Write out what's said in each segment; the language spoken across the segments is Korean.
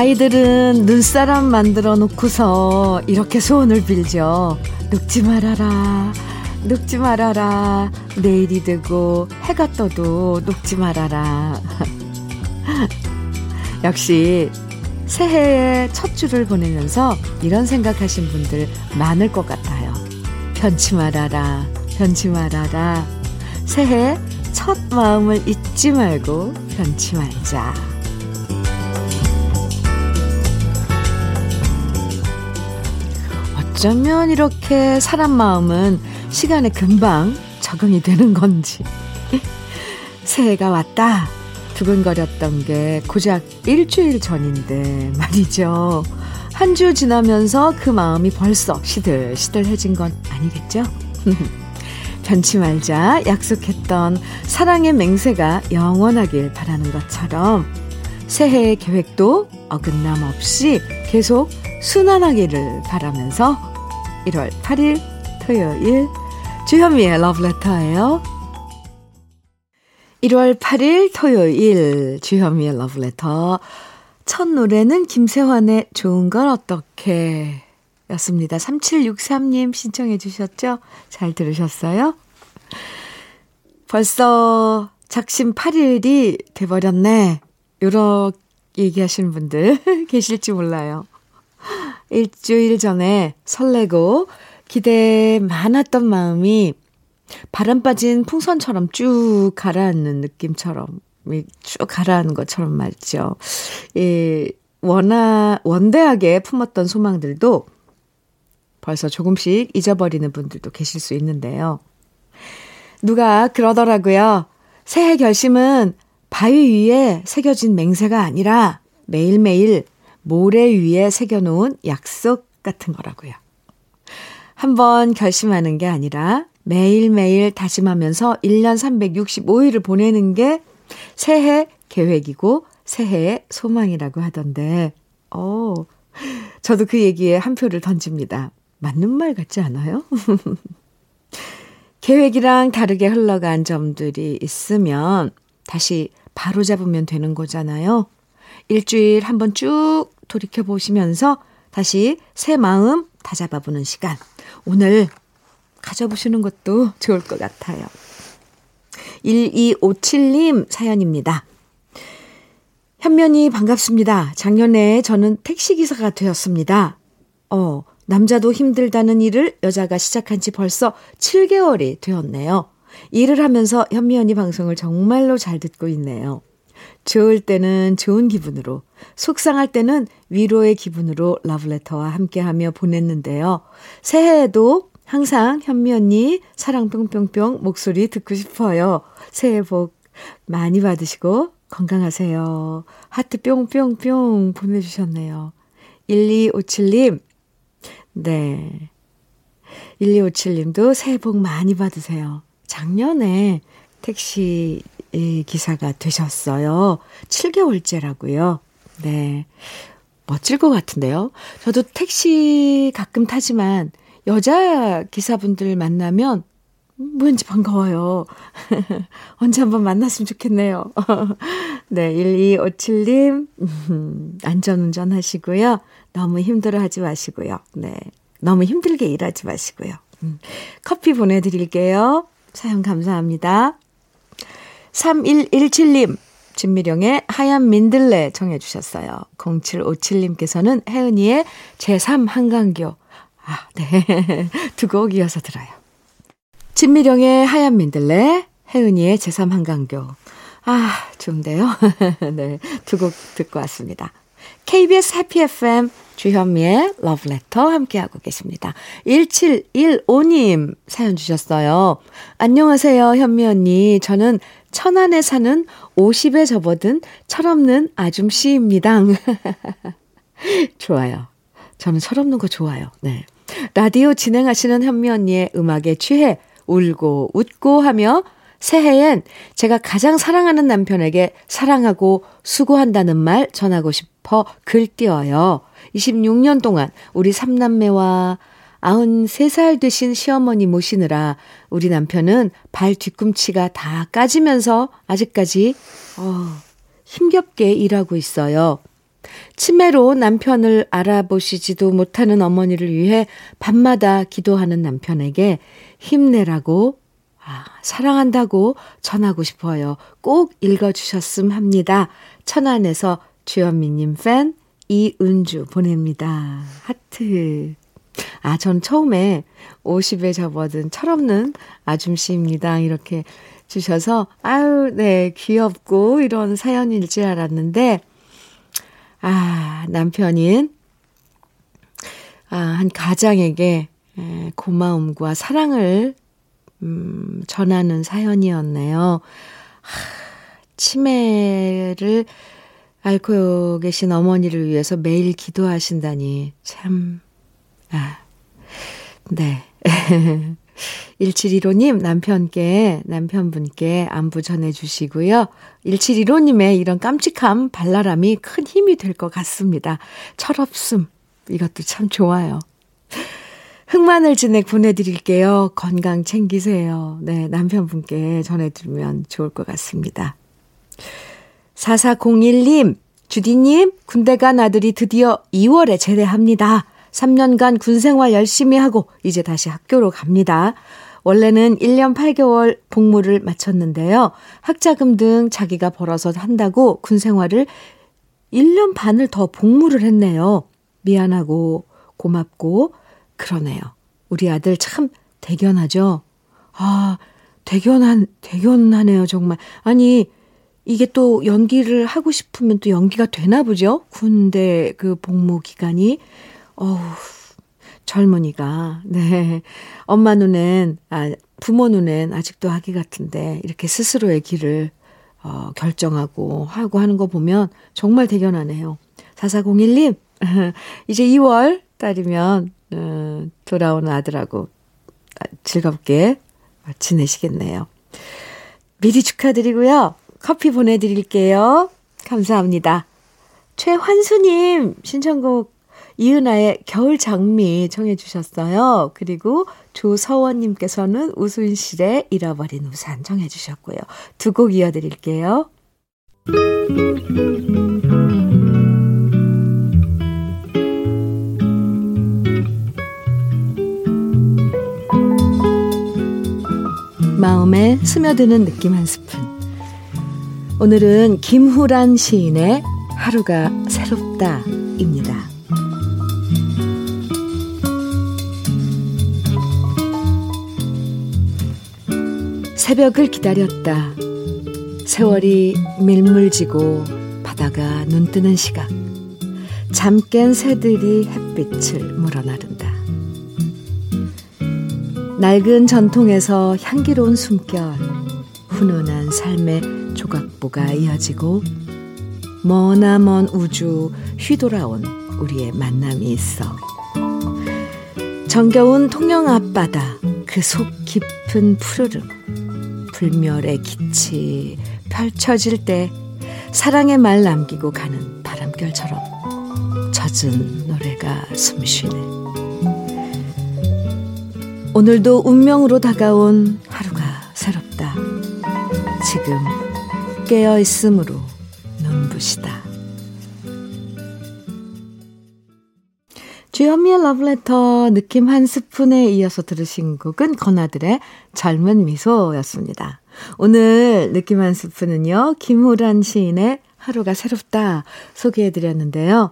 아이들은 눈사람 만들어 놓고서 이렇게 소원을 빌죠. 늙지 말아라. 늙지 말아라. 내일이 되고 해가 떠도 늙지 말아라. 역시 새해의 첫 주를 보내면서 이런 생각하신 분들 많을 것 같아요. 변치 말아라. 변치 말아라. 새해 첫 마음을 잊지 말고 변치 말자. 어쩌면 이렇게 사람 마음은 시간에 금방 적응이 되는 건지. 새해가 왔다. 두근거렸던 게 고작 일주일 전인데 말이죠. 한 주 지나면서 그 마음이 벌써 시들시들해진 건 아니겠죠? 변치 말자 약속했던 사랑의 맹세가 영원하길 바라는 것처럼 새해의 계획도 어긋남 없이 계속 순환하기를 바라면서 1월 8일 토요일 주현미의 러브레터예요. 1월 8일 토요일 주현미의 러브레터 첫 노래는 김세환의 좋은 걸 어떻게 였습니다. 3763님 신청해 주셨죠? 잘 들으셨어요? 벌써 작심 8일이 돼버렸네. 요렇게 얘기하시는 분들 계실지 몰라요. 일주일 전에 설레고 기대 많았던 마음이 바람 빠진 풍선처럼 쭉 가라앉는 느낌처럼 쭉 가라앉는 것처럼 말이죠. 이 원하 원대하게 품었던 소망들도 벌써 조금씩 잊어버리는 분들도 계실 수 있는데요. 누가 그러더라고요. 새해 결심은 바위 위에 새겨진 맹세가 아니라 매일매일 모래 위에 새겨놓은 약속 같은 거라고요. 한번 결심하는 게 아니라 매일매일 다짐하면서 1년 365일을 보내는 게 새해 계획이고 새해의 소망이라고 하던데, 어, 저도 그 얘기에 한 표를 던집니다. 맞는 말 같지 않아요? 계획이랑 다르게 흘러간 점들이 있으면 다시 바로 잡으면 되는 거잖아요. 일주일 한번 쭉 돌이켜 보시면서 다시 새 마음 다잡아보는 시간. 오늘 가져보시는 것도 좋을 것 같아요. 1257님 사연입니다. 현면이 반갑습니다. 작년에 저는 택시기사가 되었습니다. 어, 남자도 힘들다는 일을 여자가 시작한 지 벌써 7개월이 되었네요. 일을 하면서 현미 언니 방송을 정말로 잘 듣고 있네요. 좋을 때는 좋은 기분으로, 속상할 때는 위로의 기분으로 러브레터와 함께하며 보냈는데요. 새해에도 항상 현미 언니 사랑 뿅뿅뿅 목소리 듣고 싶어요. 새해 복 많이 받으시고 건강하세요. 하트 뿅뿅뿅 보내주셨네요. 1257님, 네. 1257님도 새해 복 많이 받으세요. 작년에 택시 기사가 되셨어요. 7개월째라고요. 네. 멋질 것 같은데요. 저도 택시 가끔 타지만 여자 기사분들 만나면 왠지 반가워요. 언제 한번 만났으면 좋겠네요. 네, 1257님, 음, 안전운전 하시고요. 너무 힘들어 하지 마시고요. 네. 너무 힘들게 일하지 마시고요. 음, 커피 보내드릴게요. 사연 감사합니다. 3117님, 진미령의 하얀 민들레 청해 주셨어요. 0757님께서는 혜은이의 제3 한강교. 아, 네. 두 곡 이어서 들어요. 진미령의 하얀 민들레, 혜은이의 제3 한강교. 아, 좋은데요? 네. 두 곡 듣고 왔습니다. KBS 해피 FM 주현미의 러브레터 함께하고 계십니다. 1715님 사연 주셨어요. 안녕하세요, 현미 언니. 저는 천안에 사는 50에 접어든 철없는 아줌씨입니다. 좋아요. 저는 철없는 거 좋아요. 네. 라디오 진행하시는 현미 언니의 음악에 취해 울고 웃고 하며 새해엔 제가 가장 사랑하는 남편에게 사랑하고 수고한다는 말 전하고 싶어 글 띄어요. 26년 동안 우리 삼남매와 93살 되신 시어머니 모시느라 우리 남편은 발 뒤꿈치가 다 까지면서 아직까지 어, 힘겹게 일하고 있어요. 치매로 남편을 알아보시지도 못하는 어머니를 위해 밤마다 기도하는 남편에게 힘내라고, 아, 사랑한다고 전하고 싶어요. 꼭 읽어주셨음 합니다. 천안에서 주현미님 팬 이은주 보냅니다. 하트. 아, 전 처음에 50에 접어든 철없는 아줌씨입니다. 이렇게 주셔서, 아유, 네, 귀엽고 이런 사연일 줄 알았는데, 아, 남편인, 아, 한 가장에게 고마움과 사랑을, 음, 전하는 사연이었네요. 하, 치매를 앓고 계신 어머니를 위해서 매일 기도하신다니, 참, 아, 네. 1715님 남편께, 남편분께 안부 전해주시고요. 1715님의 이런 깜찍함, 발랄함이 큰 힘이 될 것 같습니다. 철없음, 이것도 참 좋아요. 흑마늘 진액 보내드릴게요. 건강 챙기세요. 네, 남편분께 전해드리면 좋을 것 같습니다. 4401님, 주디님, 군대 간 아들이 드디어 2월에 제대합니다. 3년간 군 생활 열심히 하고 이제 다시 학교로 갑니다. 원래는 1년 8개월 복무를 마쳤는데요. 학자금 등 자기가 벌어서 한다고 군 생활을 1년 반을 더 복무를 했네요. 미안하고 고맙고 그러네요. 우리 아들 참 대견하죠? 아, 대견한, 대견하네요, 정말. 아니, 이게 또 연기를 하고 싶으면 또 연기가 되나 보죠? 군대 그 복무 기간이. 어우, 젊은이가, 네. 엄마 눈엔, 아, 부모 눈엔 아직도 아기 같은데, 이렇게 스스로의 길을, 어, 결정하고 하고 하는 거 보면 정말 대견하네요. 4401님, 이제 2월 달이면, 어, 돌아오는 아들하고 즐겁게 지내시겠네요. 미리 축하드리고요. 커피 보내드릴게요. 감사합니다. 최환수님 신청곡 이은아의 겨울 장미 청해 주셨어요. 그리고 조서원님께서는 우순실의 잃어버린 우산 청해 주셨고요. 두 곡 이어드릴게요. 마음에 스며드는 느낌 한 스푼. 오늘은 김후란 시인의 하루가 새롭다입니다. 새벽을 기다렸다. 세월이 밀물지고 바다가 눈뜨는 시각. 잠 깬 새들이 햇빛을 물어나른다. 낡은 전통에서 향기로운 숨결, 훈훈한 삶의 조각보가 이어지고 머나먼 우주 휘돌아온 우리의 만남이 있어. 정겨운 통영 앞바다 그 속 깊은 푸르름 불멸의 기치 펼쳐질 때 사랑의 말 남기고 가는 바람결처럼 젖은 노래가 숨쉬네. 오늘도 운명으로 다가온 하루가 새롭다. 지금 깨어 있으므로 눈부시다. 주현미의 러브레터 느낌 한 스푼에 이어서 들으신 곡은 건아들의 젊은 미소였습니다. 오늘 느낌 한 스푼은요, 김호란 시인의 하루가 새롭다 소개해드렸는데요.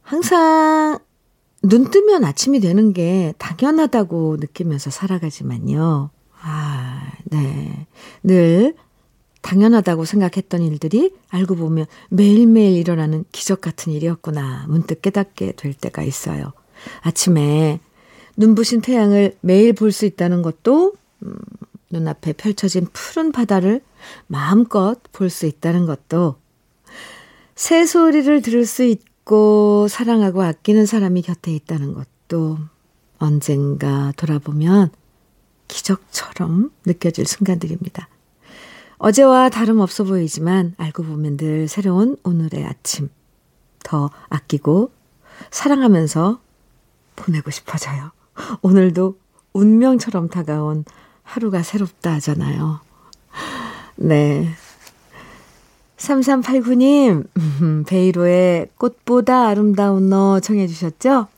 항상 눈 뜨면 아침이 되는 게 당연하다고 느끼면서 살아가지만요. 아, 네. 늘 당연하다고 생각했던 일들이 알고 보면 매일매일 일어나는 기적 같은 일이었구나. 문득 깨닫게 될 때가 있어요. 아침에 눈부신 태양을 매일 볼 수 있다는 것도, 음, 눈앞에 펼쳐진 푸른 바다를 마음껏 볼 수 있다는 것도, 새 소리를 들을 수 있고 사랑하고 아끼는 사람이 곁에 있다는 것도 언젠가 돌아보면 기적처럼 느껴질 순간들입니다. 어제와 다름없어 보이지만 알고 보면 늘 새로운 오늘의 아침. 더 아끼고 사랑하면서 보내고 싶어져요. 오늘도 운명처럼 다가온 하루가 새롭다 하잖아요. 네. 3389님, 베이로의 꽃보다 아름다운 너 청해 주셨죠?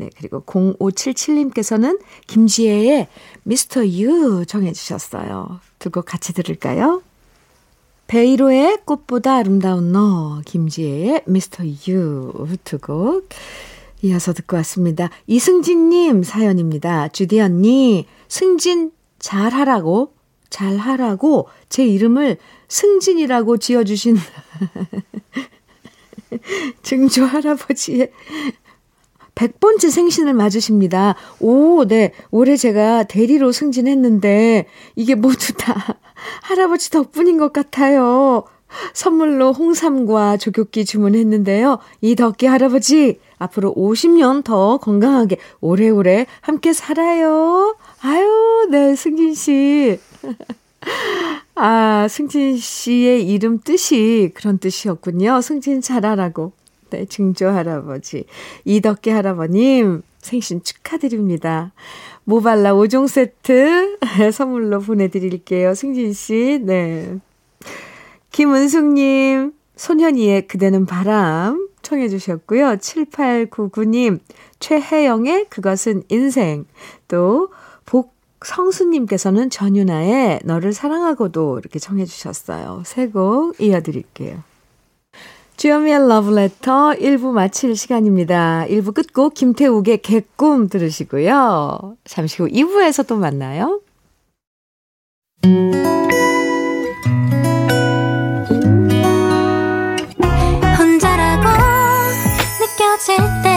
네, 그리고 0577님께서는 김지혜의 미스터 유 청해주셨어요. 두 곡 같이 들을까요? 베이로의 꽃보다 아름다운 너, 김지혜의 미스터 유 두 곡 이어서 듣고 왔습니다. 이승진님 사연입니다. 주디 언니, 승진 잘하라고, 잘하라고 제 이름을 승진이라고 지어주신 증조 할아버지의 100번째 생신을 맞으십니다. 오, 네. 올해 제가 대리로 승진했는데 이게 모두 다 할아버지 덕분인 것 같아요. 선물로 홍삼과 조교기 주문했는데요. 이 덕기 할아버지, 앞으로 50년 더 건강하게 오래오래 함께 살아요. 아유, 네, 승진 씨. 아, 승진 씨의 이름 뜻이 그런 뜻이었군요. 승진 잘하라고. 네, 증조 할아버지. 이덕기 할아버님, 생신 축하드립니다. 모발라 5종 세트 선물로 보내드릴게요. 승진 씨, 네. 김은숙님, 소년이의 그대는 바람 청해 주셨고요. 7899님, 최혜영의 그것은 인생. 또, 복성수님께서는 전윤아의 너를 사랑하고도 이렇게 청해 주셨어요. 세 곡 이어드릴게요. 주현미의 러브레터 1부 마칠 시간입니다. 1부 끝곡 김태욱의 개꿈 들으시고요. 잠시 후 2부에서 또 만나요. 혼자라고 느껴질 때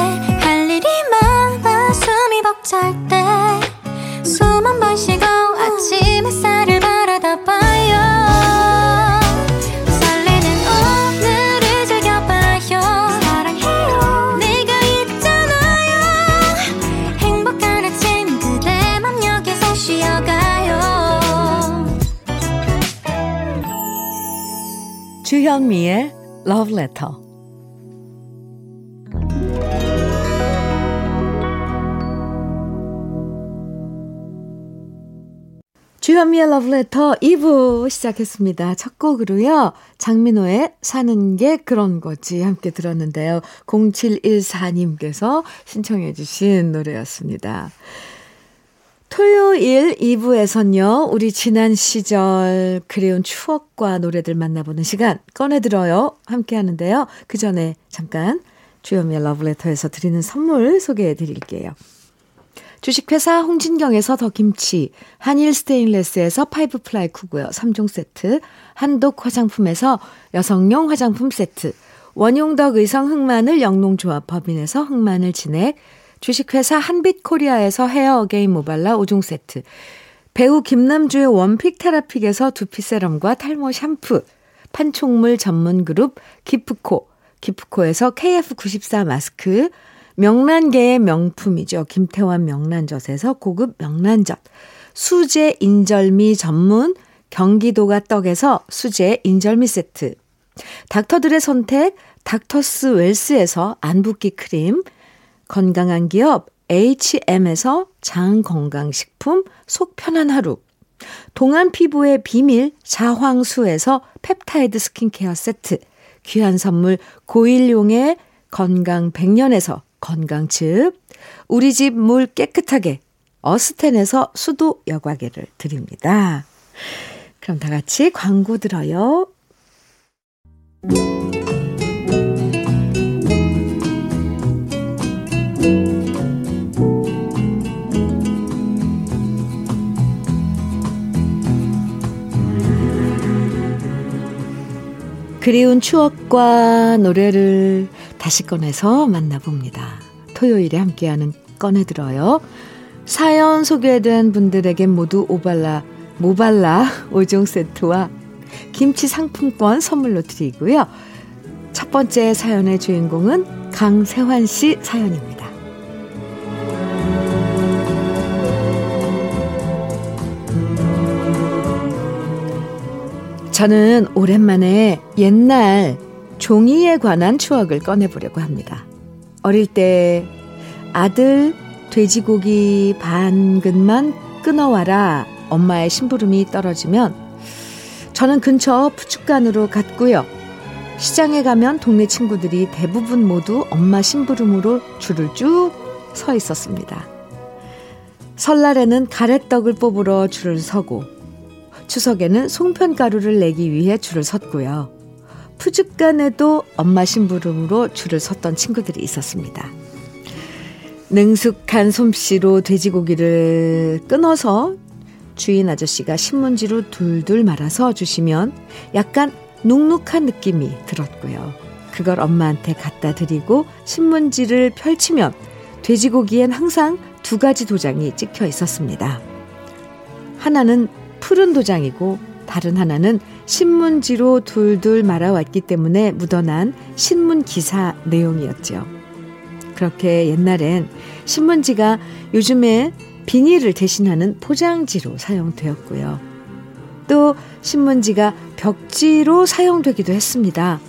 할 일이 많아 숨이 벅찰 때 숨 한 번 쉬고 아침 햇살을 주현미의 Love Letter 주현미의 러브레터 2부 시작했습니다. 첫 곡으로요. 장민호의 사는 게 그런 거지 함께 들었는데요. 0714님께서 신청해 주신 노래였습니다. 토요일 2부에선요. 우리 지난 시절 그리운 추억과 노래들 만나보는 시간 꺼내들어요. 함께 하는데요. 그 전에 잠깐 주현미의 러브레터에서 드리는 선물 소개해 드릴게요. 주식회사 홍진경에서 더 김치, 한일 스테인레스에서 five ply 쿠고요 3종 세트, 한독 화장품에서 여성용 화장품 세트, 원용덕 의성 흑마늘 영농조합 법인에서 흑마늘 진액, 주식회사 한빛코리아에서 헤어 어게인 모발라 5종 세트, 배우 김남주의 one pick 테라픽에서 두피 세럼과 탈모 샴푸, 판촉물 전문 그룹 기프코, 기프코에서 KF94 마스크, 명란계의 명품이죠. 김태환 명란젓에서 고급 명란젓. 수제 인절미 전문 경기도가 떡에서 수제 인절미 세트. 닥터들의 선택 닥터스 웰스에서 안붓기 크림. 건강한 기업 H&M에서 장건강식품 속 편한 하루. 동안 피부의 비밀 자황수에서 펩타이드 스킨케어 세트. 귀한 선물 고일용의 건강 100년에서 건강즙, 우리 집 물 깨끗하게 어스텐에서 수도 여과기를 드립니다. 그럼 다 같이 광고 들어요. 그리운 추억과 노래를 다시 꺼내서 만나봅니다. 토요일에 함께하는 꺼내들어요. 사연 소개된 분들에게 모두 오발라, 모발라 5종 세트와 김치 상품권 선물로 드리고요. 첫 번째 사연의 주인공은 강세환 씨 사연입니다. 저는 오랜만에 옛날 종이에 관한 추억을 꺼내보려고 합니다. 어릴 때 아들 돼지고기 반 근만 끊어와라 엄마의 심부름이 떨어지면 저는 근처 푸축간으로 갔고요. 시장에 가면 동네 친구들이 대부분 모두 엄마 심부름으로 줄을 쭉 서 있었습니다. 설날에는 가래떡을 뽑으러 줄을 서고 추석에는 송편가루를 내기 위해 줄을 섰고요. 푸죽간에도 엄마 심부름으로 줄을 섰던 친구들이 있었습니다. 능숙한 솜씨로 돼지고기를 끊어서 주인 아저씨가 신문지로 둘둘 말아서 주시면 약간 눅눅한 느낌이 들었고요. 그걸 엄마한테 갖다 드리고 신문지를 펼치면 돼지고기엔 항상 두 가지 도장이 찍혀 있었습니다. 하나는 푸른 도장이고 다른 하나는 신문지로 둘둘 말아왔기 때문에 묻어난 신문 기사 내용이었죠. 그렇게 옛날엔 신문지가 요즘에 비닐을 대신하는 포장지로 사용되었고요. 또 신문지가 벽지로 사용되기도 했습니다.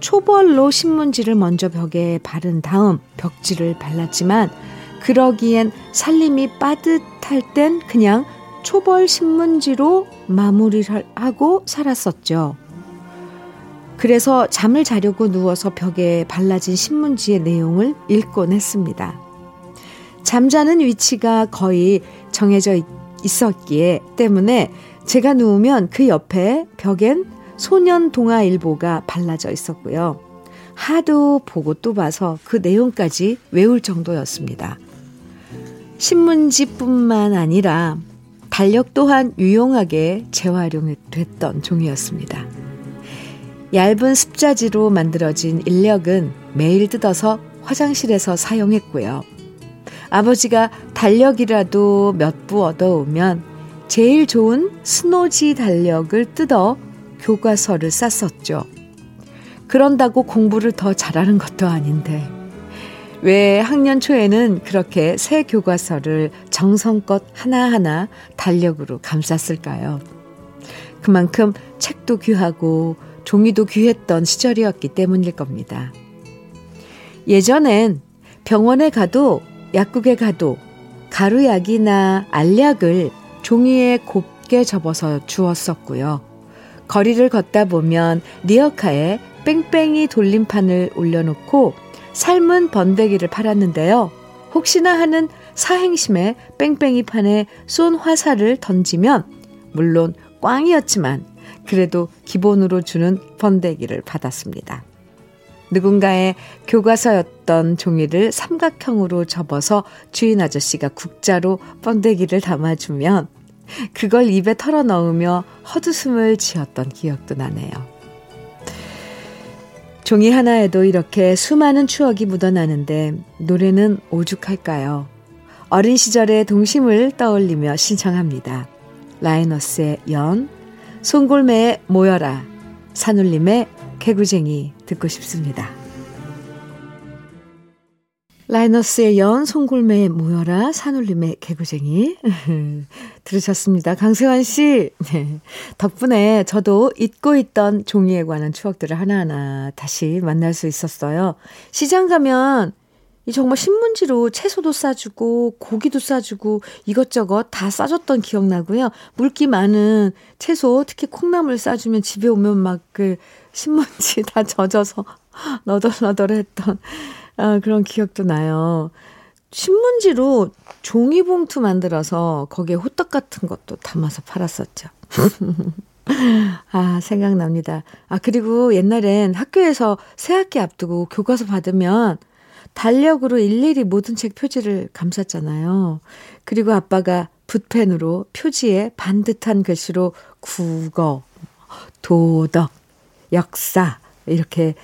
초벌로 신문지를 먼저 벽에 바른 다음 벽지를 발랐지만 그러기엔 살림이 빠듯할 땐 그냥 초벌 신문지로 마무리를 하고 살았었죠. 그래서 잠을 자려고 누워서 벽에 발라진 신문지의 내용을 읽곤 했습니다. 잠자는 위치가 거의 정해져 있었기에 때문에 제가 누우면 그 옆에 벽엔 소년 동화일보가 발라져 있었고요. 하도 보고 또 봐서 그 내용까지 외울 정도였습니다. 신문지뿐만 아니라 달력 또한 유용하게 재활용됐던 종이였습니다. 얇은 습자지로 만들어진 인력은 매일 뜯어서 화장실에서 사용했고요. 아버지가 달력이라도 몇 부 얻어오면 제일 좋은 스노지 달력을 뜯어 교과서를 쌌었죠. 그런다고 공부를 더 잘하는 것도 아닌데. 왜 학년 초에는 그렇게 새 교과서를 정성껏 하나하나 달력으로 감쌌을까요? 그만큼 책도 귀하고 종이도 귀했던 시절이었기 때문일 겁니다. 예전엔 병원에 가도 약국에 가도 가루약이나 알약을 종이에 곱게 접어서 주었었고요. 거리를 걷다 보면 리어카에 뺑뺑이 돌림판을 올려놓고 삶은 번데기를 팔았는데요. 혹시나 하는 사행심에 뺑뺑이 판에 쏜 화살을 던지면 물론 꽝이었지만 그래도 기본으로 주는 번데기를 받았습니다. 누군가의 교과서였던 종이를 삼각형으로 접어서 주인 아저씨가 국자로 번데기를 담아주면 그걸 입에 털어 넣으며 헛웃음을 지었던 기억도 나네요. 종이 하나에도 이렇게 수많은 추억이 묻어나는데 노래는 오죽할까요? 어린 시절의 동심을 떠올리며 신청합니다. 라이너스의 연, 송골매의 모여라, 산울림의 개구쟁이 듣고 싶습니다. 라이너스의 연, 송골매의 모여라, 산울림의 개구쟁이. 들으셨습니다. 강세환 씨. 네. 덕분에 저도 잊고 있던 종이에 관한 추억들을 하나하나 다시 만날 수 있었어요. 시장 가면 이 정말 신문지로 채소도 싸주고 고기도 싸주고 이것저것 다 싸줬던 기억나고요. 물기 많은 채소 특히 콩나물 싸주면 집에 오면 막 그 신문지 다 젖어서 너덜너덜했던 아, 그런 기억도 나요. 신문지로 종이봉투 만들어서 거기에 호떡 같은 것도 담아서 팔았었죠. 아, 생각납니다. 아, 그리고 옛날엔 학교에서 새학기 앞두고 교과서 받으면 달력으로 일일이 모든 책 표지를 감쌌잖아요. 그리고 아빠가 붓펜으로 표지에 반듯한 글씨로 국어, 도덕, 역사 이렇게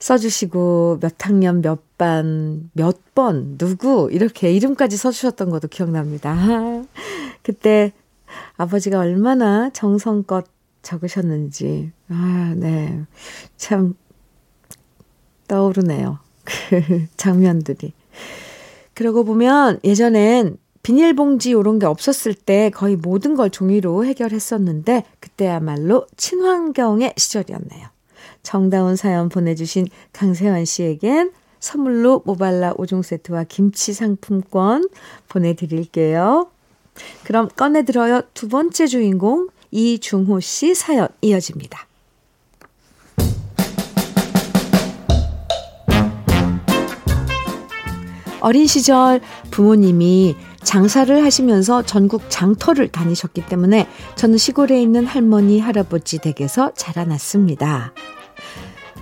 써주시고 몇 학년 몇 반, 몇 번, 누구 이렇게 이름까지 써주셨던 것도 기억납니다. 그때 아버지가 얼마나 정성껏 적으셨는지 아, 네. 참 떠오르네요. 그 장면들이. 그러고 보면 예전엔 비닐봉지 이런 게 없었을 때 거의 모든 걸 종이로 해결했었는데 그때야말로 친환경의 시절이었네요. 정다운 사연 보내주신 강세환 씨에겐 선물로 모발라 5종 세트와 김치 상품권 보내드릴게요. 그럼 꺼내들어요. 두 번째 주인공 이중호 씨 사연 이어집니다. 어린 시절 부모님이 장사를 하시면서 전국 장터를 다니셨기 때문에 저는 시골에 있는 할머니, 할아버지 댁에서 자라났습니다.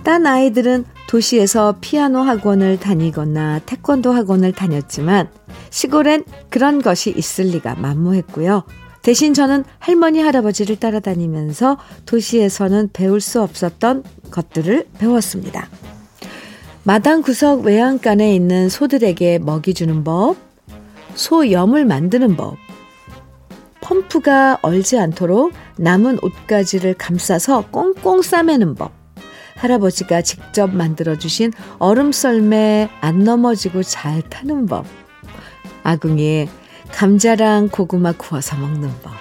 딴 아이들은 도시에서 피아노 학원을 다니거나 태권도 학원을 다녔지만 시골엔 그런 것이 있을 리가 만무했고요. 대신 저는 할머니, 할아버지를 따라다니면서 도시에서는 배울 수 없었던 것들을 배웠습니다. 마당 구석 외양간에 있는 소들에게 먹이 주는 법, 소염을 만드는 법, 펌프가 얼지 않도록 남은 옷가지를 감싸서 꽁꽁 싸매는 법, 할아버지가 직접 만들어주신 얼음 썰매 안 넘어지고 잘 타는 법, 아궁이에 감자랑 고구마 구워서 먹는 법.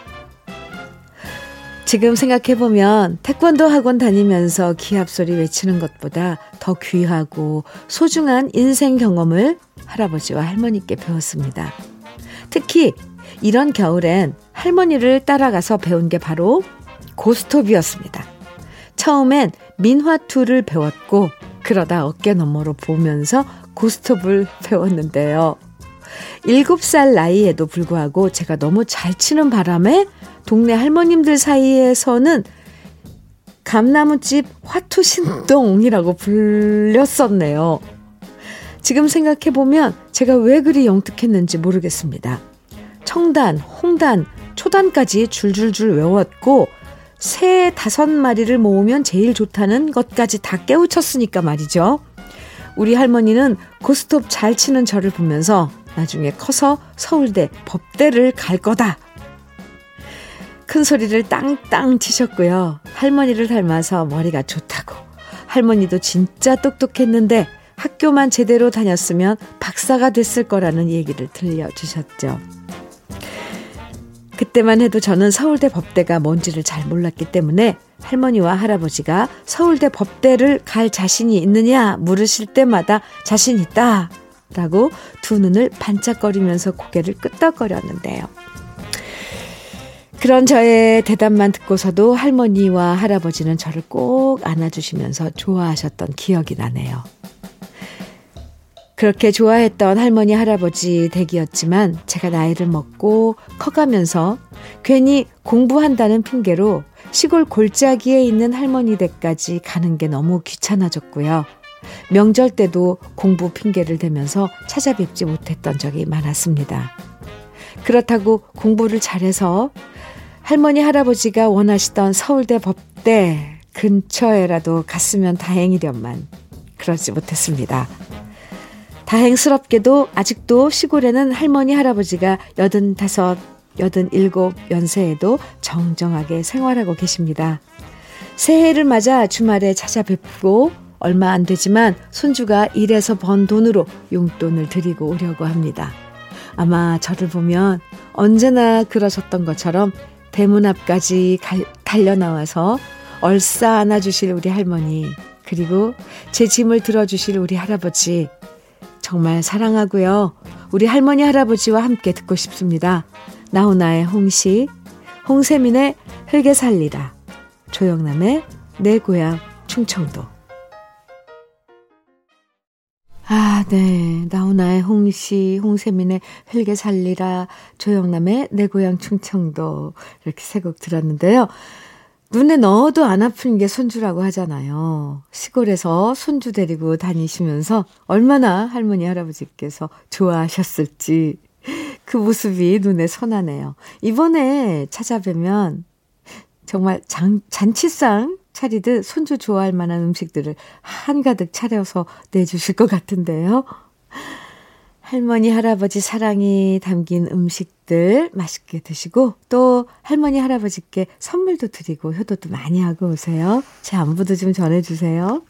지금 생각해보면 태권도 학원 다니면서 기합소리 외치는 것보다 더 귀하고 소중한 인생 경험을 할아버지와 할머니께 배웠습니다. 특히 이런 겨울엔 할머니를 따라가서 배운 게 바로 고스톱이었습니다. 처음엔 민화투를 배웠고 그러다 어깨 너머로 보면서 고스톱을 배웠는데요. 7살 나이에도 불구하고 제가 너무 잘 치는 바람에 동네 할머님들 사이에서는 감나무집 화투신동이라고 불렸었네요. 지금 생각해보면 제가 왜 그리 영특했는지 모르겠습니다. 청단, 홍단, 초단까지 줄줄줄 외웠고 새 다섯 마리를 모으면 제일 좋다는 것까지 다 깨우쳤으니까 말이죠. 우리 할머니는 고스톱 잘 치는 저를 보면서 나중에 커서 서울대 법대를 갈 거다. 큰 소리를 땅땅 치셨고요. 할머니를 닮아서 머리가 좋다고. 할머니도 진짜 똑똑했는데 학교만 제대로 다녔으면 박사가 됐을 거라는 얘기를 들려주셨죠. 그때만 해도 저는 서울대 법대가 뭔지를 잘 몰랐기 때문에 할머니와 할아버지가 서울대 법대를 갈 자신이 있느냐 물으실 때마다 자신 있다 라고 두 눈을 반짝거리면서 고개를 끄덕거렸는데요. 그런 저의 대답만 듣고서도 할머니와 할아버지는 저를 꼭 안아주시면서 좋아하셨던 기억이 나네요. 그렇게 좋아했던 할머니, 할아버지 댁이었지만 제가 나이를 먹고 커가면서 괜히 공부한다는 핑계로 시골 골짜기에 있는 할머니 댁까지 가는 게 너무 귀찮아졌고요. 명절 때도 공부 핑계를 대면서 찾아뵙지 못했던 적이 많았습니다. 그렇다고 공부를 잘해서 할머니, 할아버지가 원하시던 서울대 법대 근처에라도 갔으면 다행이련만 그러지 못했습니다. 다행스럽게도 아직도 시골에는 할머니, 할아버지가 여든다섯, 여든일곱 연세에도 정정하게 생활하고 계십니다. 새해를 맞아 주말에 찾아뵙고 얼마 안 되지만 손주가 일해서 번 돈으로 용돈을 드리고 오려고 합니다. 아마 저를 보면 언제나 그러셨던 것처럼 대문 앞까지 갈, 달려나와서 얼싸 안아주실 우리 할머니, 그리고 제 짐을 들어주실 우리 할아버지, 정말 사랑하고요. 우리 할머니 할아버지와 함께 듣고 싶습니다. 나훈아의 홍시, 홍세민의 흙에 살리라, 조영남의 내 고향 충청도. 아, 네. 나훈아의 홍시, 홍세민의 흙에 살리라, 조영남의 내 고향 충청도. 이렇게 세 곡 들었는데요. 눈에 넣어도 안 아픈 게 손주라고 하잖아요. 시골에서 손주 데리고 다니시면서 얼마나 할머니, 할아버지께서 좋아하셨을지 그 모습이 눈에 선하네요. 이번에 찾아뵈면 정말 장, 잔치상 차리듯 손주 좋아할 만한 음식들을 한가득 차려서 내주실 것 같은데요. 할머니, 할아버지 사랑이 담긴 음식들 맛있게 드시고 또 할머니, 할아버지께 선물도 드리고 효도도 많이 하고 오세요. 제 안부도 좀 전해주세요.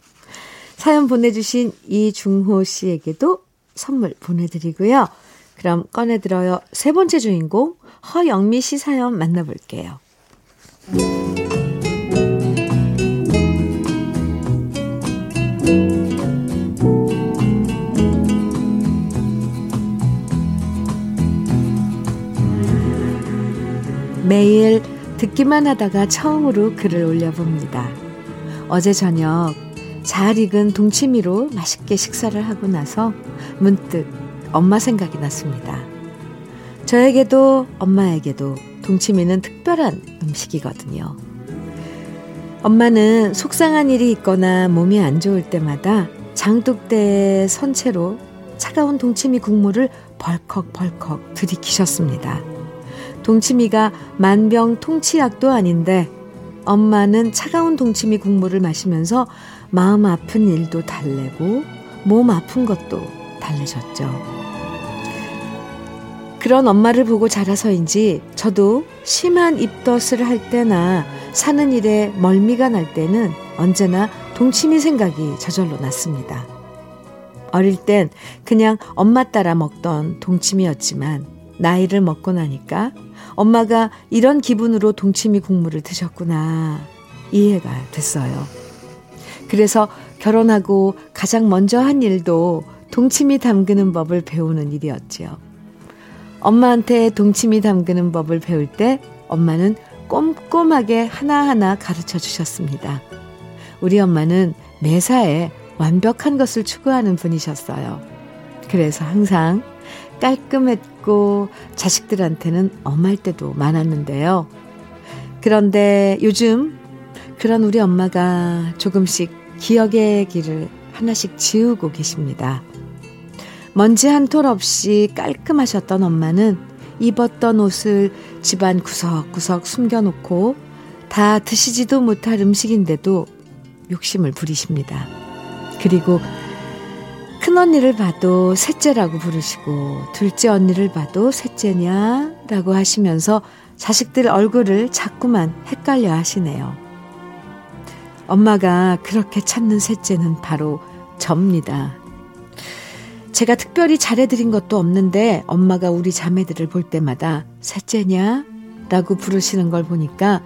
사연 보내주신 이중호 씨에게도 선물 보내드리고요. 그럼 꺼내들어요. 세 번째 주인공 허영미 씨 사연 만나볼게요. 매일 듣기만 하다가 처음으로 글을 올려봅니다. 어제 저녁 잘 익은 동치미로 맛있게 식사를 하고 나서 문득 엄마 생각이 났습니다. 저에게도 엄마에게도 동치미는 특별한 음식이거든요. 엄마는 속상한 일이 있거나 몸이 안 좋을 때마다 장독대 선채로 차가운 동치미 국물을 벌컥벌컥 들이키셨습니다. 동치미가 만병 통치약도 아닌데 엄마는 차가운 동치미 국물을 마시면서 마음 아픈 일도 달래고 몸 아픈 것도 달래셨죠. 그런 엄마를 보고 자라서인지 저도 심한 입덧을 할 때나 사는 일에 멀미가 날 때는 언제나 동치미 생각이 저절로 났습니다. 어릴 땐 그냥 엄마 따라 먹던 동치미였지만 나이를 먹고 나니까 엄마가 이런 기분으로 동치미 국물을 드셨구나 이해가 됐어요. 그래서 결혼하고 가장 먼저 한 일도 동치미 담그는 법을 배우는 일이었지요. 엄마한테 동치미 담그는 법을 배울 때 엄마는 꼼꼼하게 하나하나 가르쳐 주셨습니다. 우리 엄마는 매사에 완벽한 것을 추구하는 분이셨어요. 그래서 항상 깔끔했고 자식들한테는 엄할 때도 많았는데요. 그런데 요즘 그런 우리 엄마가 조금씩 기억의 길을 하나씩 지우고 계십니다. 먼지 한 톨 없이 깔끔하셨던 엄마는 입었던 옷을 집안 구석구석 숨겨놓고 다 드시지도 못할 음식인데도 욕심을 부리십니다. 그리고 큰 언니를 봐도 셋째라고 부르시고 둘째 언니를 봐도 셋째냐라고 하시면서 자식들 얼굴을 자꾸만 헷갈려 하시네요. 엄마가 그렇게 찾는 셋째는 바로 접니다. 제가 특별히 잘해드린 것도 없는데 엄마가 우리 자매들을 볼 때마다 셋째냐? 라고 부르시는 걸 보니까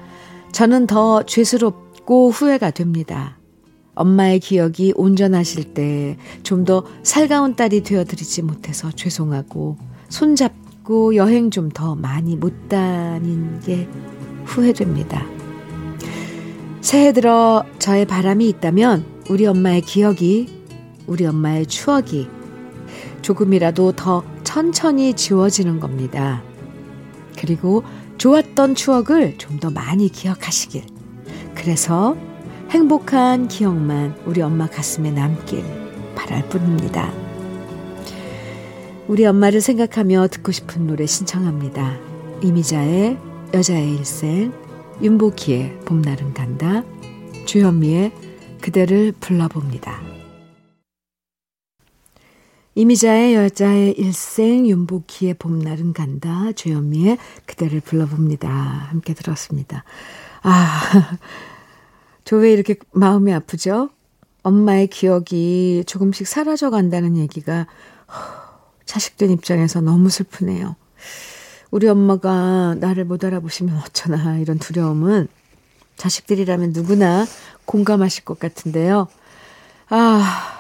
저는 더 죄스럽고 후회가 됩니다. 엄마의 기억이 온전하실 때 좀 더 살가운 딸이 되어드리지 못해서 죄송하고 손잡고 여행 좀 더 많이 못 다닌 게 후회됩니다. 새해 들어 저의 바람이 있다면 우리 엄마의 기억이, 우리 엄마의 추억이 조금이라도 더 천천히 지워지는 겁니다. 그리고 좋았던 추억을 좀 더 많이 기억하시길. 그래서 행복한 기억만 우리 엄마 가슴에 남길 바랄 뿐입니다. 우리 엄마를 생각하며 듣고 싶은 노래 신청합니다. 이미자의 여자의 일생, 윤복희의 봄날은 간다, 주현미의 그대를 불러봅니다. 이미자의 여자의 일생, 윤복희의 봄날은 간다, 주현미의 그대를 불러봅니다. 함께 들었습니다. 아, 저 왜 이렇게 마음이 아프죠? 엄마의 기억이 조금씩 사라져 간다는 얘기가 자식들 입장에서 너무 슬프네요. 우리 엄마가 나를 못 알아보시면 어쩌나 이런 두려움은 자식들이라면 누구나 공감하실 것 같은데요. 아,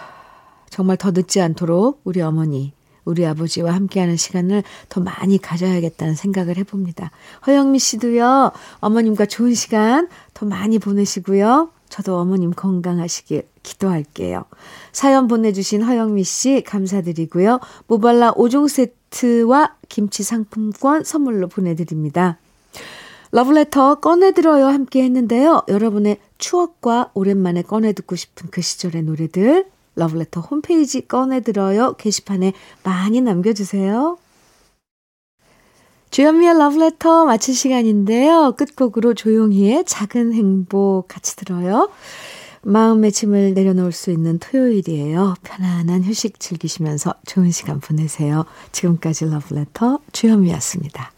정말 더 늦지 않도록 우리 어머니, 우리 아버지와 함께하는 시간을 더 많이 가져야겠다는 생각을 해봅니다. 허영미 씨도요, 어머님과 좋은 시간 더 많이 보내시고요. 저도 어머님 건강하시길 기도할게요. 사연 보내주신 허영미 씨 감사드리고요. 모발라 5종 세트와 김치 상품권 선물로 보내드립니다. 러브레터 꺼내들어요 함께 했는데요. 여러분의 추억과 오랜만에 꺼내 듣고 싶은 그 시절의 노래들 러브레터 홈페이지 꺼내들어요 게시판에 많이 남겨주세요. 주현미의 러브레터 마칠 시간인데요. 끝곡으로 조용히의 작은 행복 같이 들어요. 마음의 짐을 내려놓을 수 있는 토요일이에요. 편안한 휴식 즐기시면서 좋은 시간 보내세요. 지금까지 러브레터 주현미였습니다.